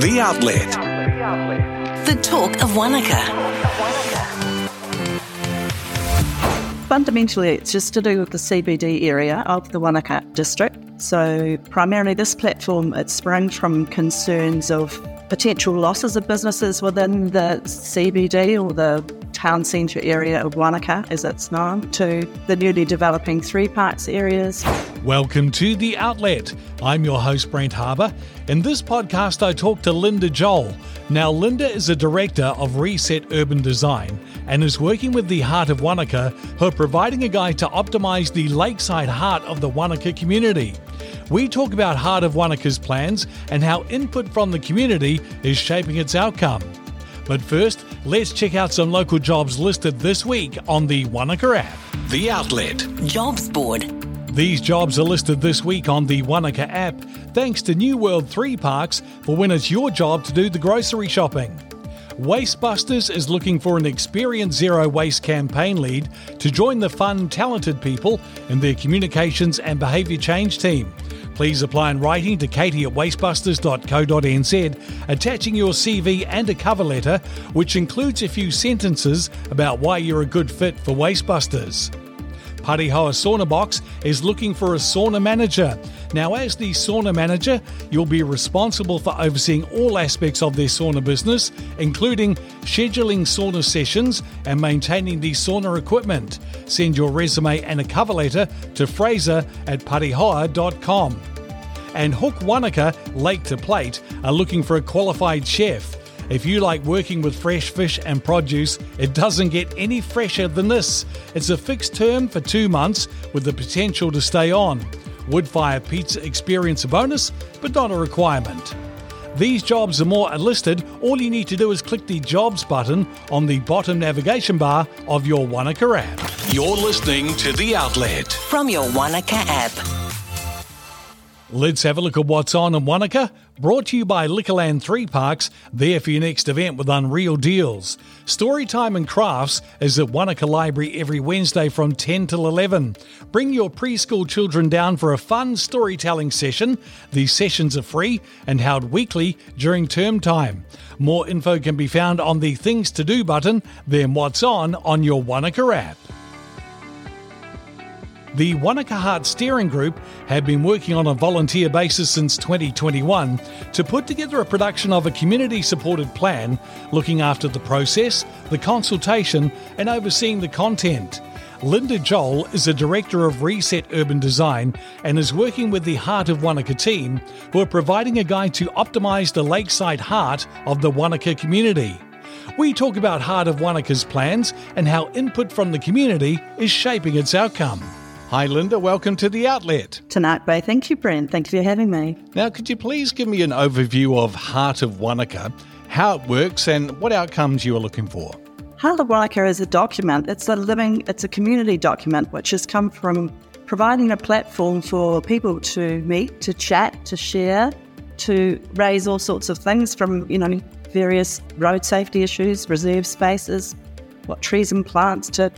The Outlet. The talk of Wanaka. Fundamentally, it's just to do with the CBD area of the Wanaka district. So, primarily, this platform it sprang from concerns of potential losses of businesses within the CBD or the town centre area of Wanaka, as it's known, to the newly developing Three Parks areas. Welcome to The Outlet. I'm your host, Brent Harbour. In this podcast, I talk to Linda Joll. Now, Linda is a director of Reset Urban Design and is working with the Heart of Wanaka, who are providing a guide to optimise the lakeside heart of the Wanaka community. We talk about Heart of Wanaka's plans and how input from the community is shaping its outcome. But first, let's check out some local jobs listed this week on the Wanaka app. The Outlet. Jobs Board. These jobs are listed this week on the Wanaka app, thanks to New World 3 Parks for when it's your job to do the grocery shopping. Wastebusters is looking for an experienced zero waste campaign lead to join the fun, talented people in their communications and behaviour change team. Please apply in writing to katie at wastebusters.co.nz, attaching your CV and a cover letter, which includes a few sentences about why you're a good fit for Wastebusters. Parihoa Sauna Box is looking for a sauna manager. Now, as the sauna manager, you'll be responsible for overseeing all aspects of their sauna business, including scheduling sauna sessions and maintaining the sauna equipment. Send your resume and a cover letter to fraser at parihoa.com. And Hook Wanaka Lake to Plate are looking for a qualified chef. If you like working with fresh fish and produce, it doesn't get any fresher than this. It's a fixed term for two months with the potential to stay on. Woodfire Pizza experience a bonus, but not a requirement. These jobs are more listed. All you need to do is click the Jobs button on the bottom navigation bar of your Wanaka app. You're listening to The Outlet. From your Wanaka app. Let's have a look at what's on in Wanaka. Brought to you by Liquorland 3 Parks, there for your next event with unreal deals. Storytime and Crafts is at Wanaka Library every Wednesday from 10 till 11. Bring your preschool children down for a fun storytelling session. These sessions are free and held weekly during term time. More info can be found on the Things to Do button, then What's On on your Wanaka app. The Wanaka Heart Steering Group have been working on a volunteer basis since 2021 to put together a production of a community supported plan looking after the process, the consultation, and overseeing the content. Linda Joll is a director of Reset Urban Design and is working with the Heart of Wanaka team, who are providing a guide to optimise the lakeside heart of the Wanaka community. We talk about Heart of Wanaka's plans and how input from the community is shaping its outcome. Hi, Linda. Welcome to the Outlet. Tonight Bay. Thank you, Brent. Thank you for having me. Now, could you please give me an overview of Heart of Wanaka, how it works, and what outcomes you are looking for? Heart of Wanaka is a document. It's a living, it's a community document which has come from providing a platform for people to meet, to chat, to share, to raise all sorts of things from, you know, various road safety issues, reserve spaces, what trees and plants to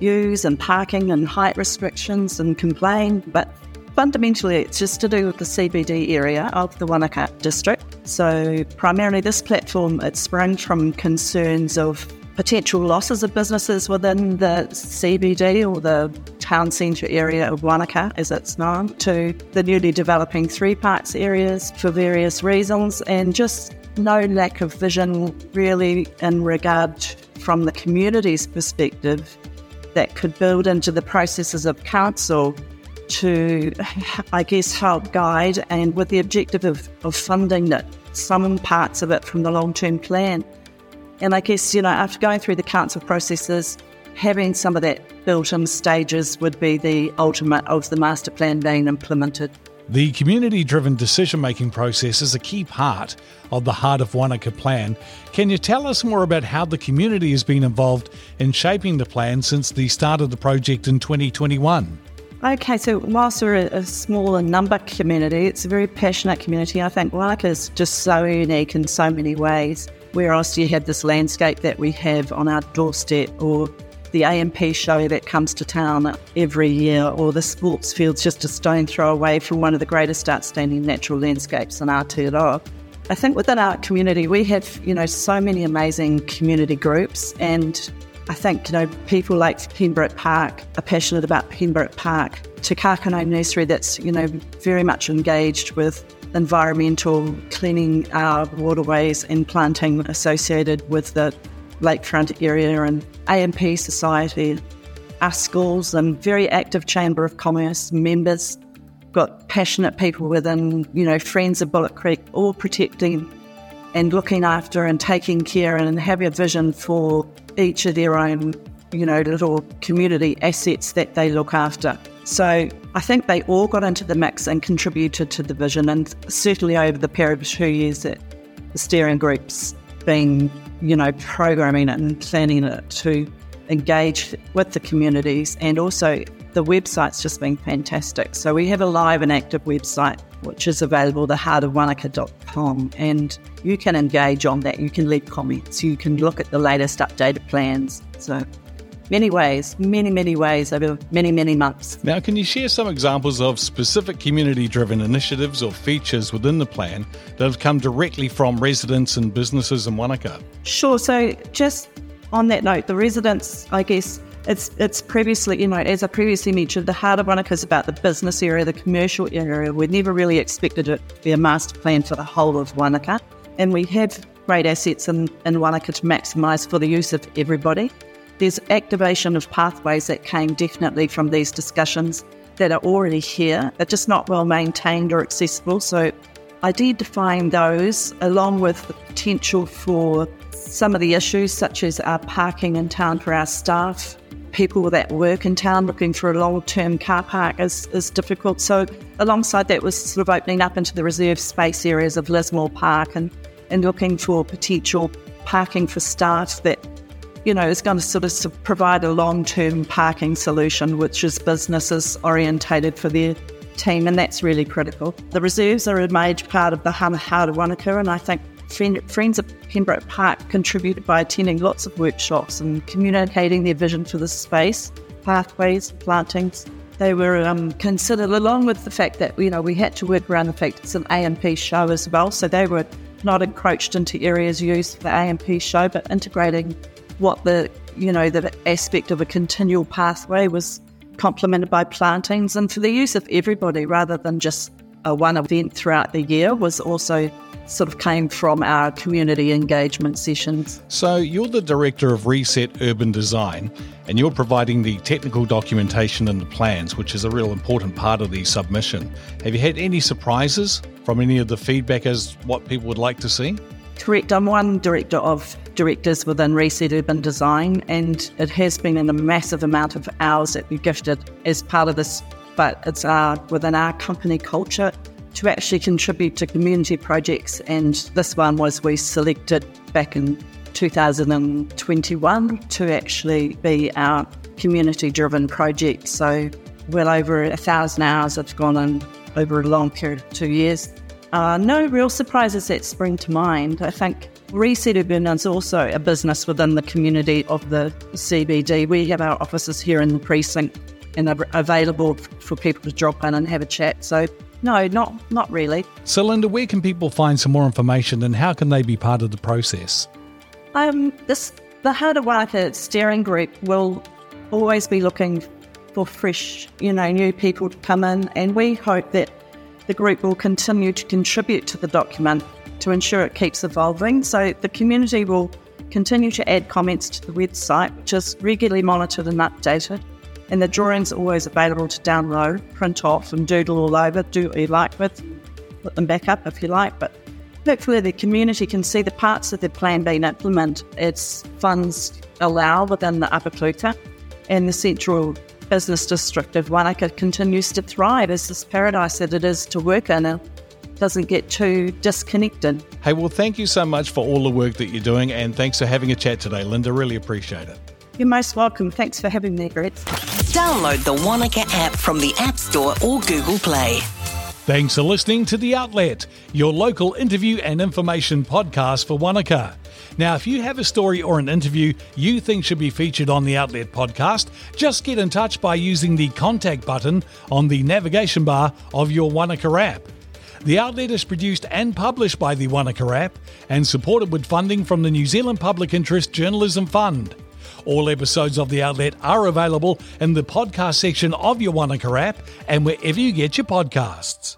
use and parking and height restrictions and complain, but fundamentally it's just to do with the CBD area of the Wanaka district. So primarily this platform it sprang from concerns of potential losses of businesses within the CBD or the town centre area of Wanaka, as it's known, to the newly developing three parks areas for various reasons, and just no lack of vision really in regard from the community's perspective that could build into the processes of council to, I guess, help guide and with the objective of, of funding that some parts of it from the long term plan. And I guess, you know, after going through the council processes, having some of that built in stages would be the ultimate of the master plan being implemented. The community driven decision making process is a key part of the Heart of Wanaka plan. Can you tell us more about how the community has been involved in shaping the plan since the start of the project in 2021? Okay, so whilst we're a, a small in number community, it's a very passionate community. I think Wanaka is just so unique in so many ways. Where else do you have this landscape that we have on our doorstep or the A&P show that comes to town every year, or the sports field's just a stone throw away from one of the greatest outstanding natural landscapes in Aotearoa. I think within our community, we have, you know, so many amazing community groups. And I think, you know, people like Pembroke Park are passionate about Pembroke Park. Te Nursery, that's, you know, very much engaged with environmental cleaning our waterways and planting associated with the lakefront area and A&P Society, our schools and very active Chamber of Commerce members got passionate people within, you know, Friends of Bullock Creek, all protecting and looking after and taking care and having a vision for each of their own, you know, little community assets that they look after. So I think they all got into the mix and contributed to the vision. And certainly over the period of two years that the steering group's been, you know, programming it and planning it to engage with the communities and also the website's just been fantastic. So we have a live and active website which is available, theheartofwanaka.com, and you can engage on that. You can leave comments. You can look at the latest updated plans. So many ways, many, many ways over many, many months. Now, can you share some examples of specific community driven initiatives or features within the plan that have come directly from residents and businesses in Wanaka? Sure. So, just on that note, the residents, I guess, it's it's previously, you know, as I previously mentioned, the heart of Wanaka is about the business area, the commercial area. We never really expected it to be a master plan for the whole of Wanaka. And we have great assets in, in Wanaka to maximise for the use of everybody. There's activation of pathways that came definitely from these discussions that are already here. They're just not well maintained or accessible. So identifying those along with the potential for some of the issues such as our parking in town for our staff people that work in town looking for a long term car park is, is difficult. So, alongside that, was sort of opening up into the reserve space areas of Lismore Park and, and looking for potential parking for staff that, you know, is going to sort of provide a long term parking solution, which is businesses orientated for their team, and that's really critical. The reserves are a major part of the of Wanaka, and I think Friends of Pembroke Park contributed by attending lots of workshops and communicating their vision for the space, pathways, plantings. They were um, considered, along with the fact that you know we had to work around the fact it's an A&P show as well, so they were not encroached into areas used for the A&P show, but integrating what the you know the aspect of a continual pathway was complemented by plantings, and for the use of everybody rather than just a one event throughout the year was also sort of came from our community engagement sessions. So, you're the director of Reset Urban Design, and you're providing the technical documentation and the plans, which is a real important part of the submission. Have you had any surprises from any of the feedback as what people would like to see? Correct. I'm one director of directors within Reset Urban Design, and it has been in a massive amount of hours that we've gifted as part of this. But it's our within our company culture to actually contribute to community projects. And this one was we selected back in 2021 to actually be our community driven project. So, well over a thousand hours have gone on over a long period of two years. Uh, no real surprises that spring to mind. I think Reset Urban is also a business within the community of the CBD. We have our offices here in the precinct and are available for people to drop in and have a chat. So no, not not really. So, Linda, where can people find some more information, and how can they be part of the process? Um, this the Wanaka steering group will always be looking for fresh, you know, new people to come in, and we hope that the group will continue to contribute to the document to ensure it keeps evolving. So the community will continue to add comments to the website, which is regularly monitored and updated. And the drawings are always available to download, print off, and doodle all over. Do what you like with, put them back up if you like. But hopefully, the community can see the parts of the plan being implemented as funds allow within the Upper Clutha and the central business district of Wanaka continues to thrive as this paradise that it is to work in. It doesn't get too disconnected. Hey, well, thank you so much for all the work that you're doing, and thanks for having a chat today, Linda. Really appreciate it. You're most welcome. Thanks for having me, Greg. Download the Wanaka app from the App Store or Google Play. Thanks for listening to The Outlet, your local interview and information podcast for Wanaka. Now, if you have a story or an interview you think should be featured on the Outlet podcast, just get in touch by using the contact button on the navigation bar of your Wanaka app. The outlet is produced and published by the Wanaka app and supported with funding from the New Zealand Public Interest Journalism Fund. All episodes of The Outlet are available in the podcast section of your Wanaka app and wherever you get your podcasts.